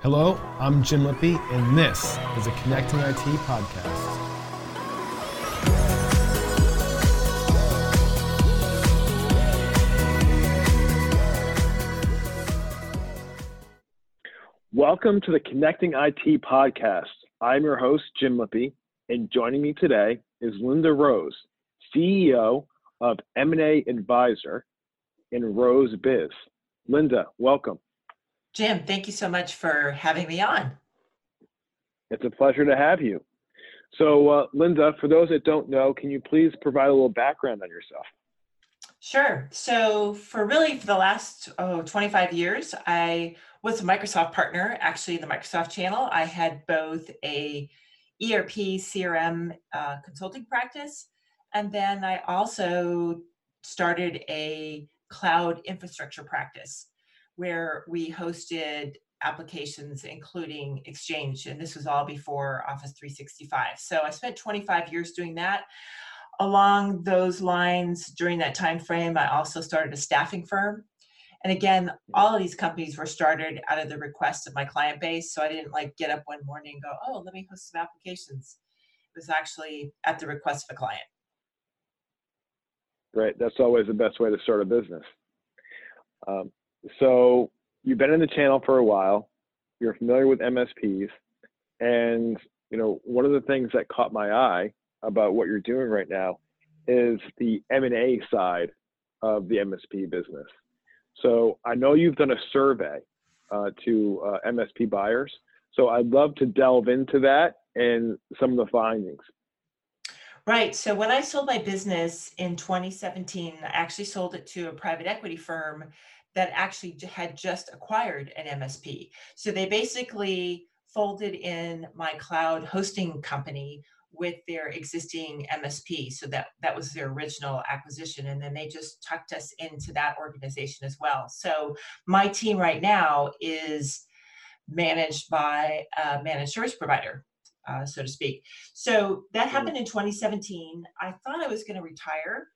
Hello, I'm Jim Lippie, and this is a Connecting IT podcast. Welcome to the Connecting IT podcast. I'm your host, Jim Lippie, and joining me today is Linda Rose, CEO of M&A Advisor in Rose Biz. Linda, welcome. Jim, thank you so much for having me on. It's a pleasure to have you. So, uh, Linda, for those that don't know, can you please provide a little background on yourself? Sure. So, for really for the last oh, 25 years, I was a Microsoft partner, actually in the Microsoft channel. I had both a ERP CRM uh, consulting practice, and then I also started a cloud infrastructure practice where we hosted applications including exchange and this was all before office 365 so i spent 25 years doing that along those lines during that time frame i also started a staffing firm and again all of these companies were started out of the request of my client base so i didn't like get up one morning and go oh let me host some applications it was actually at the request of a client Great. That's always the best way to start a business. Um, so you've been in the channel for a while. You're familiar with MSPs, and you know one of the things that caught my eye about what you're doing right now is the M&A side of the MSP business. So I know you've done a survey uh, to uh, MSP buyers. So I'd love to delve into that and some of the findings. Right. So when I sold my business in 2017, I actually sold it to a private equity firm that actually had just acquired an MSP. So they basically folded in my cloud hosting company with their existing MSP. So that that was their original acquisition, and then they just tucked us into that organization as well. So my team right now is managed by a managed service provider. Uh, so to speak. So that happened in 2017. I thought I was going to retire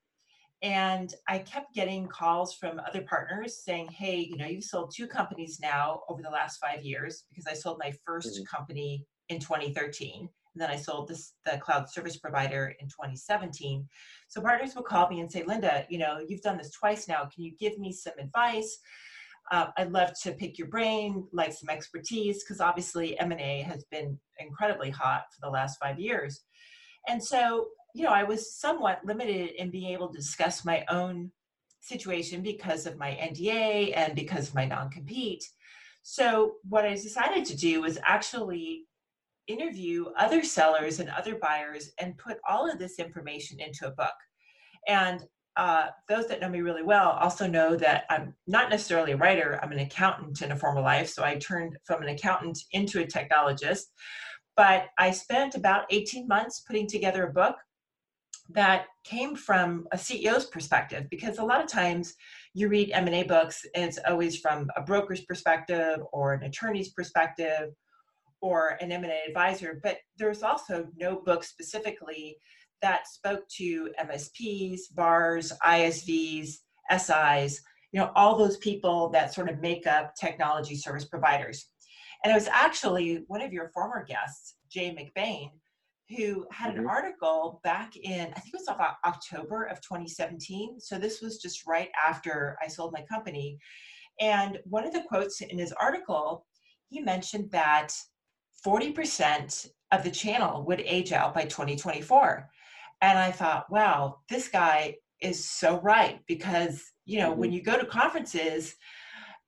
and I kept getting calls from other partners saying, hey, you know, you've sold two companies now over the last five years because I sold my 1st mm-hmm. company in 2013. And then I sold this the cloud service provider in 2017. So partners would call me and say, Linda, you know, you've done this twice now. Can you give me some advice? Uh, I'd love to pick your brain, like some expertise, because obviously M&A has been incredibly hot for the last five years. And so you know, I was somewhat limited in being able to discuss my own situation because of my NDA and because of my non compete. So, what I decided to do was actually interview other sellers and other buyers and put all of this information into a book. And uh, those that know me really well also know that I'm not necessarily a writer, I'm an accountant in a former life. So, I turned from an accountant into a technologist. But I spent about 18 months putting together a book that came from a CEO's perspective because a lot of times you read M&A books and it's always from a broker's perspective or an attorney's perspective or an M&A advisor but there's also no book specifically that spoke to MSPs, VARs, ISVs, SIs, you know, all those people that sort of make up technology service providers. And it was actually one of your former guests, Jay McBain, who had mm-hmm. an article back in, I think it was about October of 2017. So this was just right after I sold my company. And one of the quotes in his article, he mentioned that 40% of the channel would age out by 2024. And I thought, wow, this guy is so right because, you know, mm-hmm. when you go to conferences,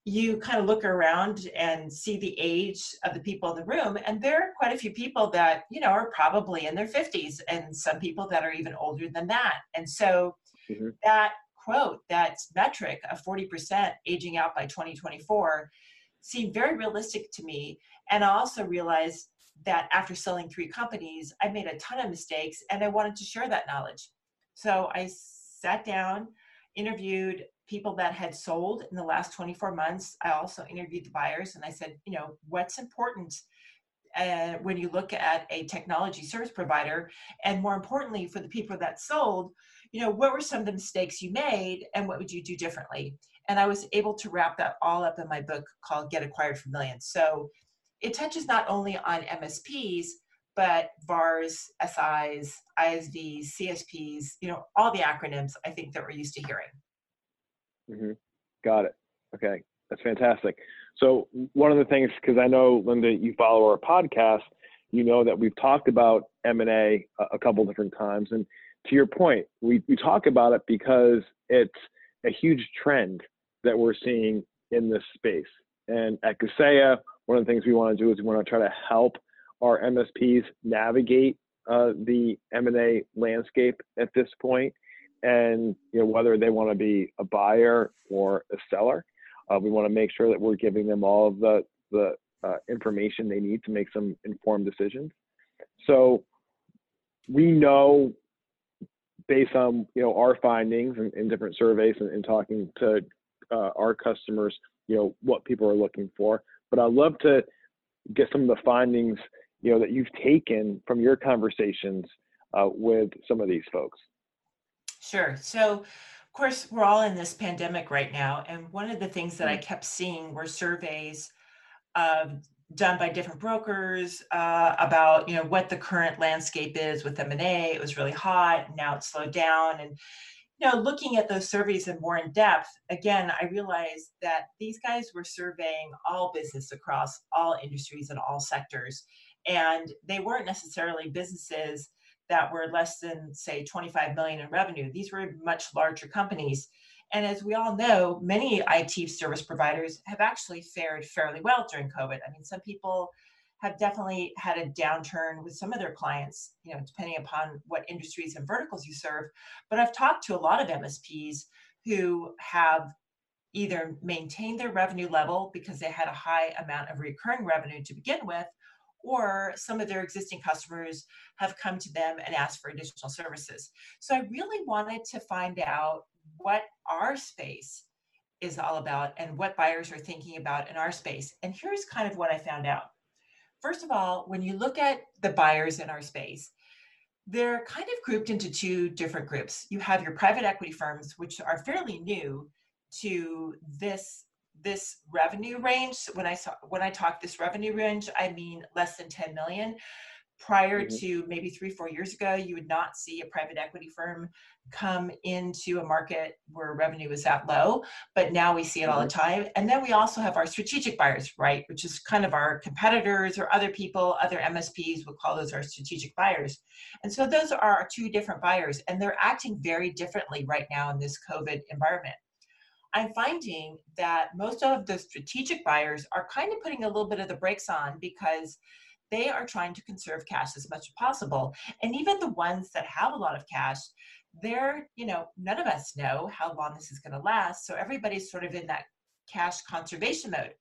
you kind of look around and see the age of the people in the room and there are quite a few people that you know are probably in their 50s and some people that are even older than that. And so mm-hmm. that quote that metric of 40% aging out by 2024 seemed very realistic to me. And i also realized that after selling three companies i made a ton of mistakes and i wanted to share that knowledge. So i sat down interviewed people that had sold in the last 24 months. I also interviewed the buyers and I said, you know, what's important uh, when you look at a technology service provider? And more importantly, for the people that sold, you know, what were some of the mistakes you made and what would you do differently? And I was able to wrap that all up in my book called Get Acquired for Millions. So it touches not only on MSPs, but VARs, SIs, ISVs, CSPs, you know, all the acronyms I think that we're used to hearing. Mm-hmm. Got it. Okay, that's fantastic. So one of the things, because I know Linda, you follow our podcast, you know that we've talked about M&A a, a couple different times, and to your point, we, we talk about it because it's a huge trend that we're seeing in this space. And at Kaseya, one of the things we want to do is we want to try to help our MSPs navigate uh, the M&A landscape at this point, and you know whether they want to be a buyer or a seller. Uh, we want to make sure that we're giving them all of the the uh, information they need to make some informed decisions. So we know based on you know our findings in, in different surveys and, and talking to uh, our customers, you know what people are looking for. But I'd love to get some of the findings you know that you've taken from your conversations uh, with some of these folks. Sure. So, of course, we're all in this pandemic right now, and one of the things that I mm. kept seeing were surveys uh, done by different brokers uh, about you know what the current landscape is with M&A. It was really hot, now it's slowed down, and you know looking at those surveys in more in depth, again, I realized that these guys were surveying all business across all industries and all sectors, and they weren't necessarily businesses that were less than say 25 million in revenue. These were much larger companies. And as we all know many it service providers have actually fared fairly well during covid. I mean some people have definitely had a downturn with some of their clients you know depending upon what industries and verticals you serve. But i've talked to a lot of msps who have either maintained their revenue level because they had a high amount of recurring revenue to begin with or some of their existing customers have come to them and asked for additional services. So I really wanted to find out what our space is all about and what buyers are thinking about in our space. And here's kind of what I found out. First of all, when you look at the buyers in our space, they're kind of grouped into two different groups. You have your private equity firms, which are fairly new to this this revenue range. When i saw when i talk this revenue range i mean less than 10 million. Prior mm-hmm. to maybe three four years ago you would not see a private equity firm come into a market where revenue is that low but now we see it all the mm-hmm. time. And then we also have our strategic buyers right which is kind of our competitors or other people other msps would call those our strategic buyers. And so those are our two different buyers and they're acting very differently right now in this covid environment I'm finding that most of the strategic buyers are kind of putting a little bit of the brakes on because they are trying to conserve cash as much as possible. And even the ones that have a lot of cash, they're, you know, none of us know how long this is going to last. So everybody's sort of in that cash conservation mode.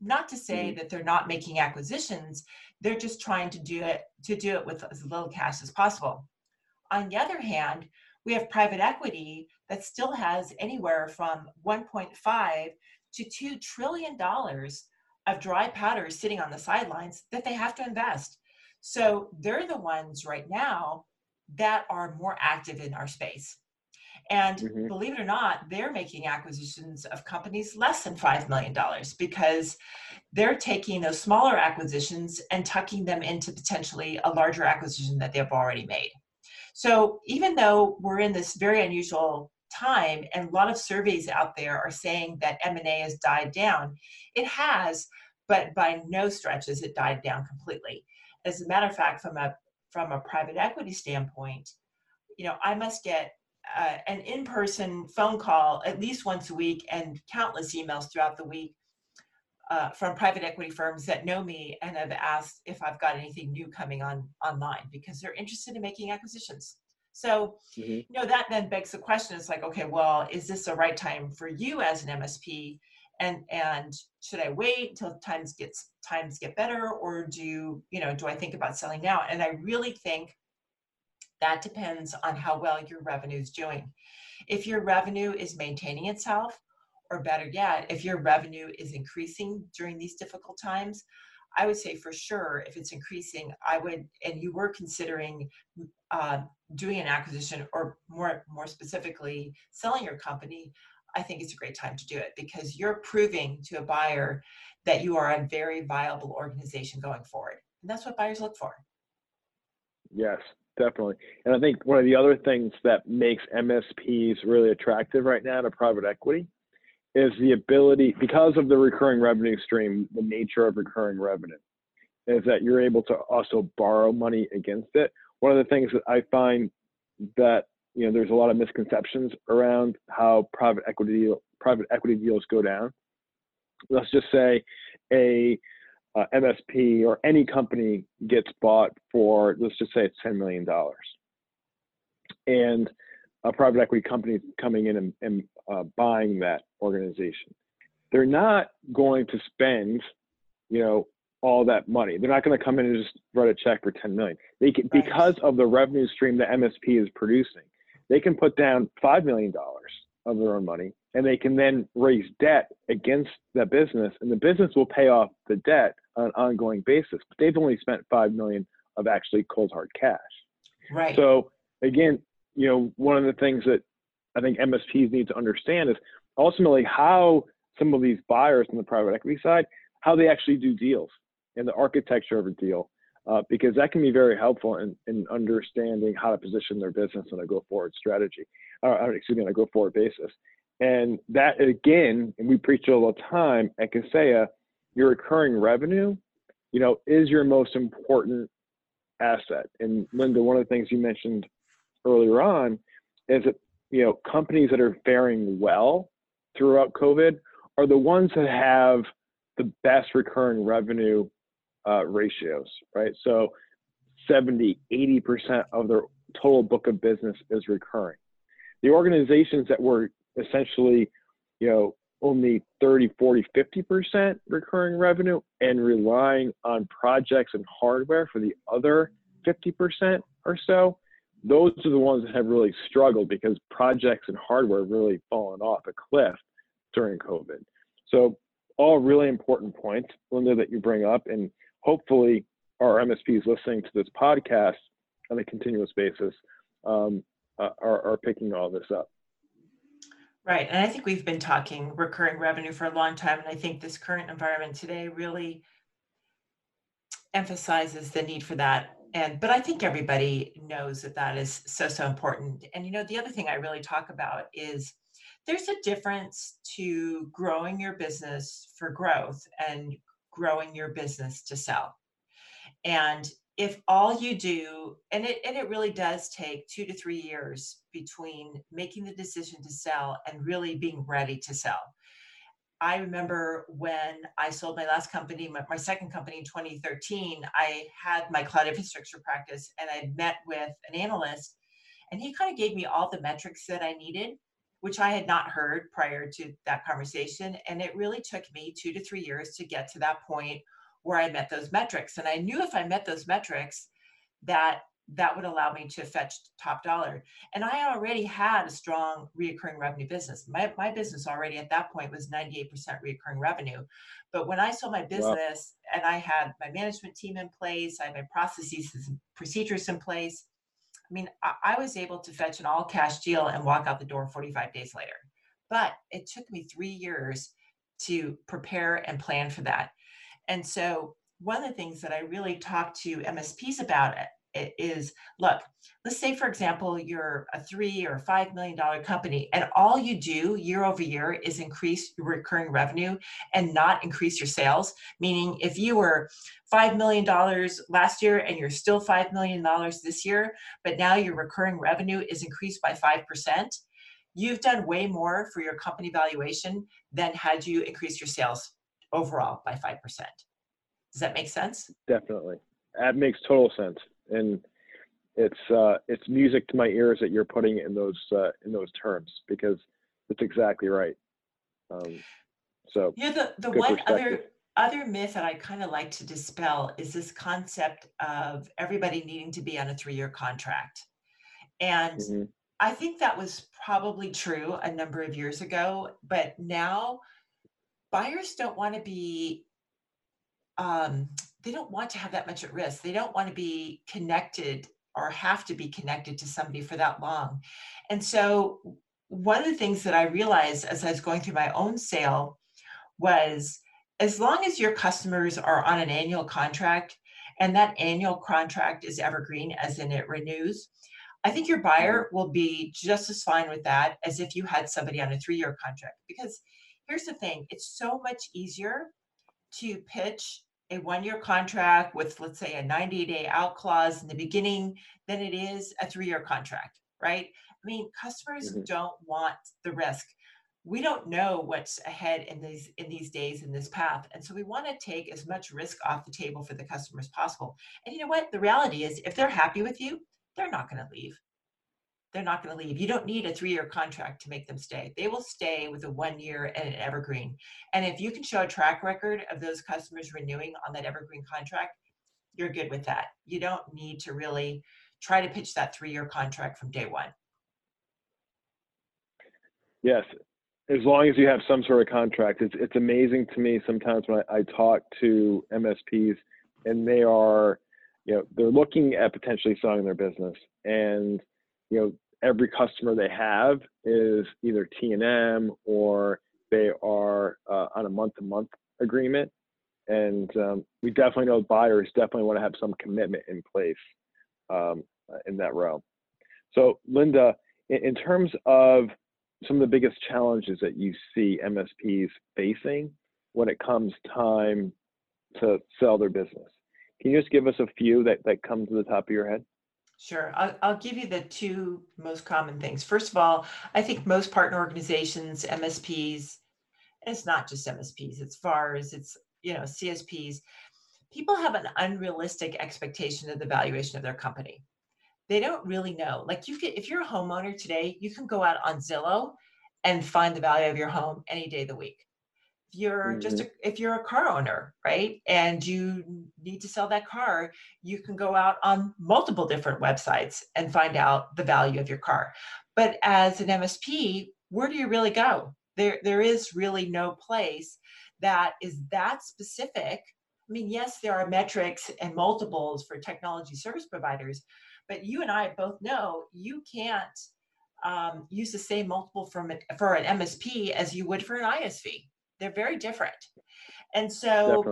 Not to say mm-hmm. that they're not making acquisitions, they're just trying to do it to do it with as little cash as possible. On the other hand, we have private equity that still has anywhere from 1.5 to 2 trillion dollars of dry powder sitting on the sidelines that they have to invest. So they're the ones right now that are more active in our space. And mm-hmm. believe it or not, they're making acquisitions of companies less than $5 million because they're taking those smaller acquisitions and tucking them into potentially a larger acquisition that they've already made. So even though we're in this very unusual time and a lot of surveys out there are saying that M&A has died down, it has, but by no stretch has it died down completely. As a matter of fact, from a from a private equity standpoint, you know, I must get uh, an in-person phone call at least once a week and countless emails throughout the week uh, from private equity firms that know me and have asked if I've got anything new coming on online because they're interested in making acquisitions. So, mm-hmm. you know, that then begs the question: It's like, okay, well, is this the right time for you as an MSP? And and should I wait until times gets times get better, or do you know do I think about selling now? And I really think that depends on how well your revenue is doing. If your revenue is maintaining itself, or better yet, if your revenue is increasing during these difficult times, I would say for sure, if it's increasing, I would, and you were considering uh, doing an acquisition or more, more specifically, selling your company, I think it's a great time to do it because you're proving to a buyer that you are a very viable organization going forward. And that's what buyers look for. Yes, definitely. And I think one of the other things that makes MSPs really attractive right now to private equity is the ability, because of the recurring revenue stream, the nature of recurring revenue, is that you're able to also borrow money against it. One of the things that I find that you know there's a lot of misconceptions around how private equity private equity deals go down. Let's just say a uh, MSP or any company gets bought for let's just say it's ten million dollars, and a private equity company coming in and, and uh, buying that organization. They're not going to spend, you know, all that money. They're not going to come in and just write a check for 10 million. They can, right. because of the revenue stream that MSP is producing, they can put down $5 million of their own money and they can then raise debt against that business and the business will pay off the debt on an ongoing basis. But they've only spent 5 million of actually cold hard cash. Right. So again, you know, one of the things that I think MSPs need to understand is ultimately how some of these buyers on the private equity side, how they actually do deals and the architecture of a deal, uh, because that can be very helpful in, in understanding how to position their business on a go forward strategy, or uh, excuse me, on a go forward basis. And that again, and we preach all the time at Kaseya, your recurring revenue, you know, is your most important asset. And Linda, one of the things you mentioned earlier on is that you know companies that are faring well throughout COVID are the ones that have the best recurring revenue uh, ratios, right? So 70, 80% of their total book of business is recurring. The organizations that were essentially, you know, only 30, 40, 50% recurring revenue and relying on projects and hardware for the other 50% or so, those are the ones that have really struggled because projects and hardware have really fallen off a cliff during COVID. So all really important points, Linda, that you bring up, and hopefully our MSPs listening to this podcast on a continuous basis um, uh, are, are picking all this up. Right. And I think we've been talking recurring revenue for a long time. And I think this current environment today really emphasizes the need for that and but i think everybody knows that that is so so important. And you know the other thing i really talk about is there's a difference to growing your business for growth and growing your business to sell. And if all you do and it and it really does take 2 to 3 years between making the decision to sell and really being ready to sell I remember when I sold my last company, my, my, second company in 2013, I had my cloud infrastructure practice and I met with an analyst and he kind of gave me all the metrics that I needed, which I had not heard prior to that conversation. And it really took me two to three years to get to that point where I met those metrics. And I knew if I met those metrics, that that would allow me to fetch top dollar. And I already had a strong reoccurring revenue business. My, my business already at that point was 98% reoccurring revenue. But when I sold my business wow. and I had my management team in place, I had my processes and procedures in place, I mean, I, I was able to fetch an all cash deal and walk out the door 45 days later. But it took me three years to prepare and plan for that. And so one of the things that I really talk to MSPs about is look let's say for example you're a three or five million dollar company and all you do year over year is increase your recurring revenue and not increase your sales meaning if you were five million dollars last year and you're still five million dollars this year but now your recurring revenue is increased by five percent you've done way more for your company valuation than had you increased your sales overall by 5%. Does that make sense? Definitely. That makes total sense and it's uh, it's music to my ears that you're putting in those uh, in those terms because it's exactly right. Um, so yeah, the the one other other myth that I kind of like to dispel is this concept of everybody needing to be on a three year contract, and mm-hmm. I think that was probably true a number of years ago, but now buyers don't want to be um, they don't want to have that much at risk. They don't want to be connected or have to be connected to somebody for that long. And so one of the things that I realized as I was going through my own sale was as long as your customers are on an annual contract and that annual contract is evergreen, as in it renews, I think your buyer mm-hmm. will be just as fine with that as if you had somebody on a three year contract. Because here's the thing it's so much easier to pitch a one year contract with, let's say, a 90 day out clause in the beginning than it is a three year contract, right? I mean, customers mm-hmm. don't want the risk. We don't know what's ahead in these in these days in this path, and so we want to take as much risk off the table for the customer as possible. And you know what? The reality is, if they're happy with you, they're not going to leave. They're not going to leave. You don't need a three year contract to make them stay. They will stay with a one year and an evergreen. And if you can show a track record of those customers renewing on that evergreen contract, you're good with that. You don't need to really try to pitch that three year contract from day one. Yes, as long as you have some sort of contract. It's it's amazing to me sometimes when I, I talk to MSPs and they are, you know, they're looking at potentially selling their business, and you know, every customer they have is either T and M or they are uh, on a month-to-month agreement, and um, we definitely know buyers definitely want to have some commitment in place um, in that realm. So, Linda, in, in terms of some of the biggest challenges that you see MSPs facing when it comes time to sell their business. Can you just give us a few that, that come to the top of your head? Sure. I'll, I'll give you the two most common things. First of all, I think most partner organizations, MSPs, and it's not just MSPs, it's VARs, it's you know CSPs. People have an unrealistic expectation of the valuation of their company they don't really know. Like you can, if you're a homeowner today, you can go out on Zillow and find the value of your home any day of the week. You're mm-hmm. just a, if you're a car owner, right, and you need to sell that car, you can go out on multiple different websites and find out the value of your car. But as an MSP, where do you really go? There, there is really no place that is that specific. I mean, yes, there are metrics and multiples for technology service providers, but you and I both know you can't um, use the same multiple from for an MSP as you would for an ISV. They're very different. And so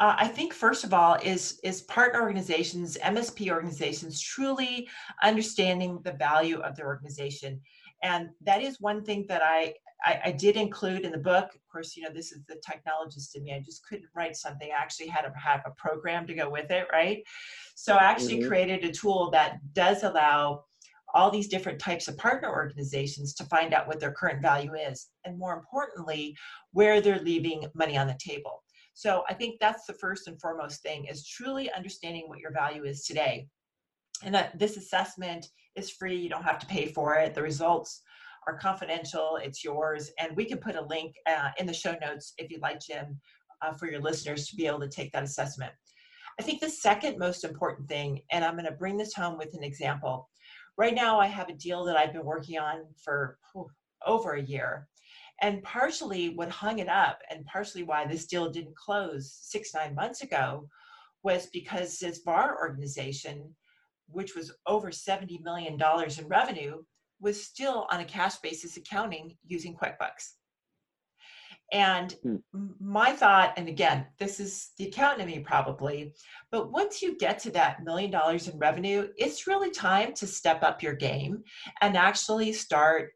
uh, I think first of all is is partner organizations, MSP organizations truly understanding the value of their organization. And that is one thing that I, I, I did include in the book. Of course, you know, this is the technologist in me. I just couldn't write something. I actually had to have a program to go with it, right? So I actually mm-hmm. created a tool that does allow all these different types of partner organizations to find out what their current value is and more importantly where they're leaving money on the table so i think that's the first and foremost thing is truly understanding what your value is today and that this assessment is free you don't have to pay for it the results are confidential it's yours and we can put a link uh, in the show notes if you'd like jim uh, for your listeners to be able to take that assessment I think the second most important thing, and I'm going to bring this home with an example. Right now, I have a deal that I've been working on for over a year. And partially what hung it up, and partially why this deal didn't close six, nine months ago, was because this VAR organization, which was over $70 million in revenue, was still on a cash basis accounting using QuickBooks. And hmm. my thought, and again, this is the accountant in me probably, but once you get to that million dollars in revenue, it's really time to step up your game and actually start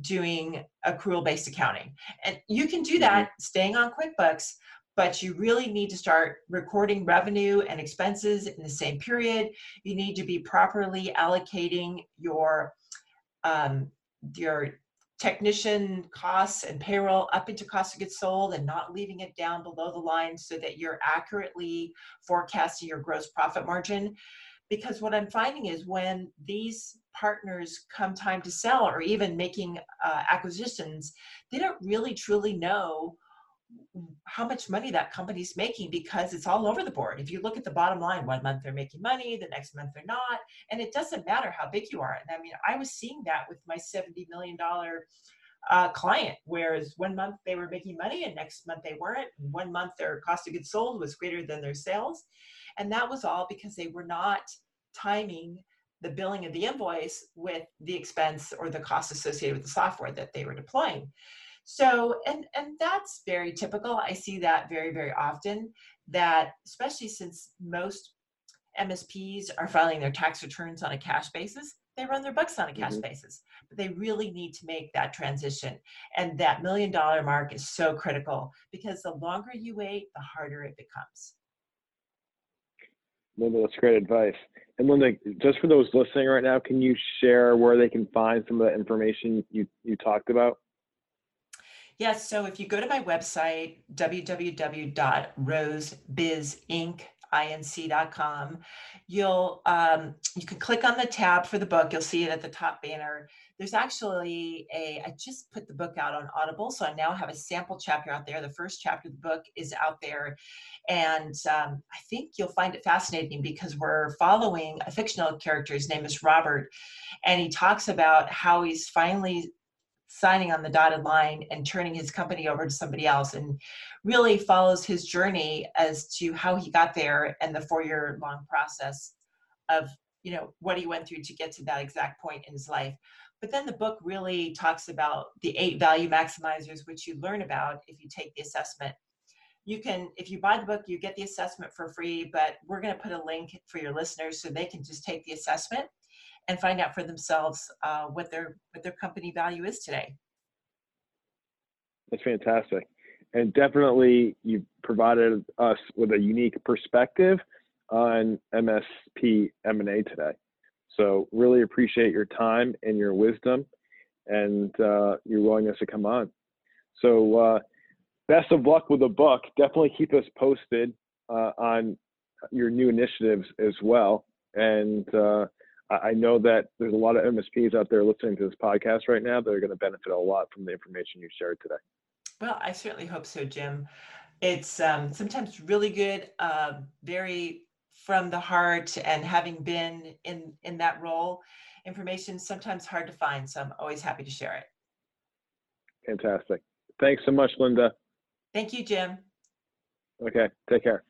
doing accrual based accounting. And you can do that mm-hmm. staying on QuickBooks, but you really need to start recording revenue and expenses in the same period. You need to be properly allocating your um, your technician costs and payroll up into cost of goods sold and not leaving it down below the line so that you're accurately forecasting your gross profit margin. Because what I'm finding is when these partners come time to sell or even making uh, acquisitions, they don't really truly know how much money that company's making because it's all over the board. If you look at the bottom line, one month they're making money, the next month they're not, and it doesn't matter how big you are. And I mean, I was seeing that with my $70 million uh, client, whereas one month they were making money and next month they weren't. One month their cost of goods sold was greater than their sales. And that was all because they were not timing the billing of the invoice with the expense or the cost associated with the software that they were deploying. So, and and that's very typical. I see that very very often. That especially since most MSPs are filing their tax returns on a cash basis, they run their books on a cash mm-hmm. basis. But they really need to make that transition. And that million dollar mark is so critical because the longer you wait, the harder it becomes. Linda, that's great advice. And Linda, just for those listening right now, can you share where they can find some of the information you, you talked about? Yes, so if you go to my website, www.rosebizinc.com, inc.com. You'll um, you can click on the tab for the book. You'll see it at the top banner. There's actually a I just put the book out on Audible, so I now have a sample chapter out there. The first chapter of the book is out there, and um, I think you'll find it fascinating because we're following a fictional character. His name is Robert, and he talks about how he's finally signing on the dotted line and turning his company over to somebody else and really follows his journey as to how he got there and the four year long process of you know what he went through to get to that exact point in his life. But then the book really talks about the eight value maximizers which you learn about if you take the assessment. You can if you buy the book you get the assessment for free but we're going to put a link for your listeners so they can just take the assessment and find out for themselves uh, what their what their company value is today. That's fantastic, and definitely you provided us with a unique perspective on MSP M&A today. So really appreciate your time and your wisdom and uh, your willingness to come on. So uh, best of luck with the book. Definitely keep us posted uh, on your new initiatives as well. And uh, I know that there's a lot of MSPs out there listening to this podcast right now that are going to benefit a lot from the information you shared today. Well, I certainly hope so, Jim. It's um, sometimes really good, uh, very from the heart, and having been in in that role, information sometimes hard to find. So I'm always happy to share it. Fantastic. Thanks so much, Linda. Thank you, Jim. Okay. Take care.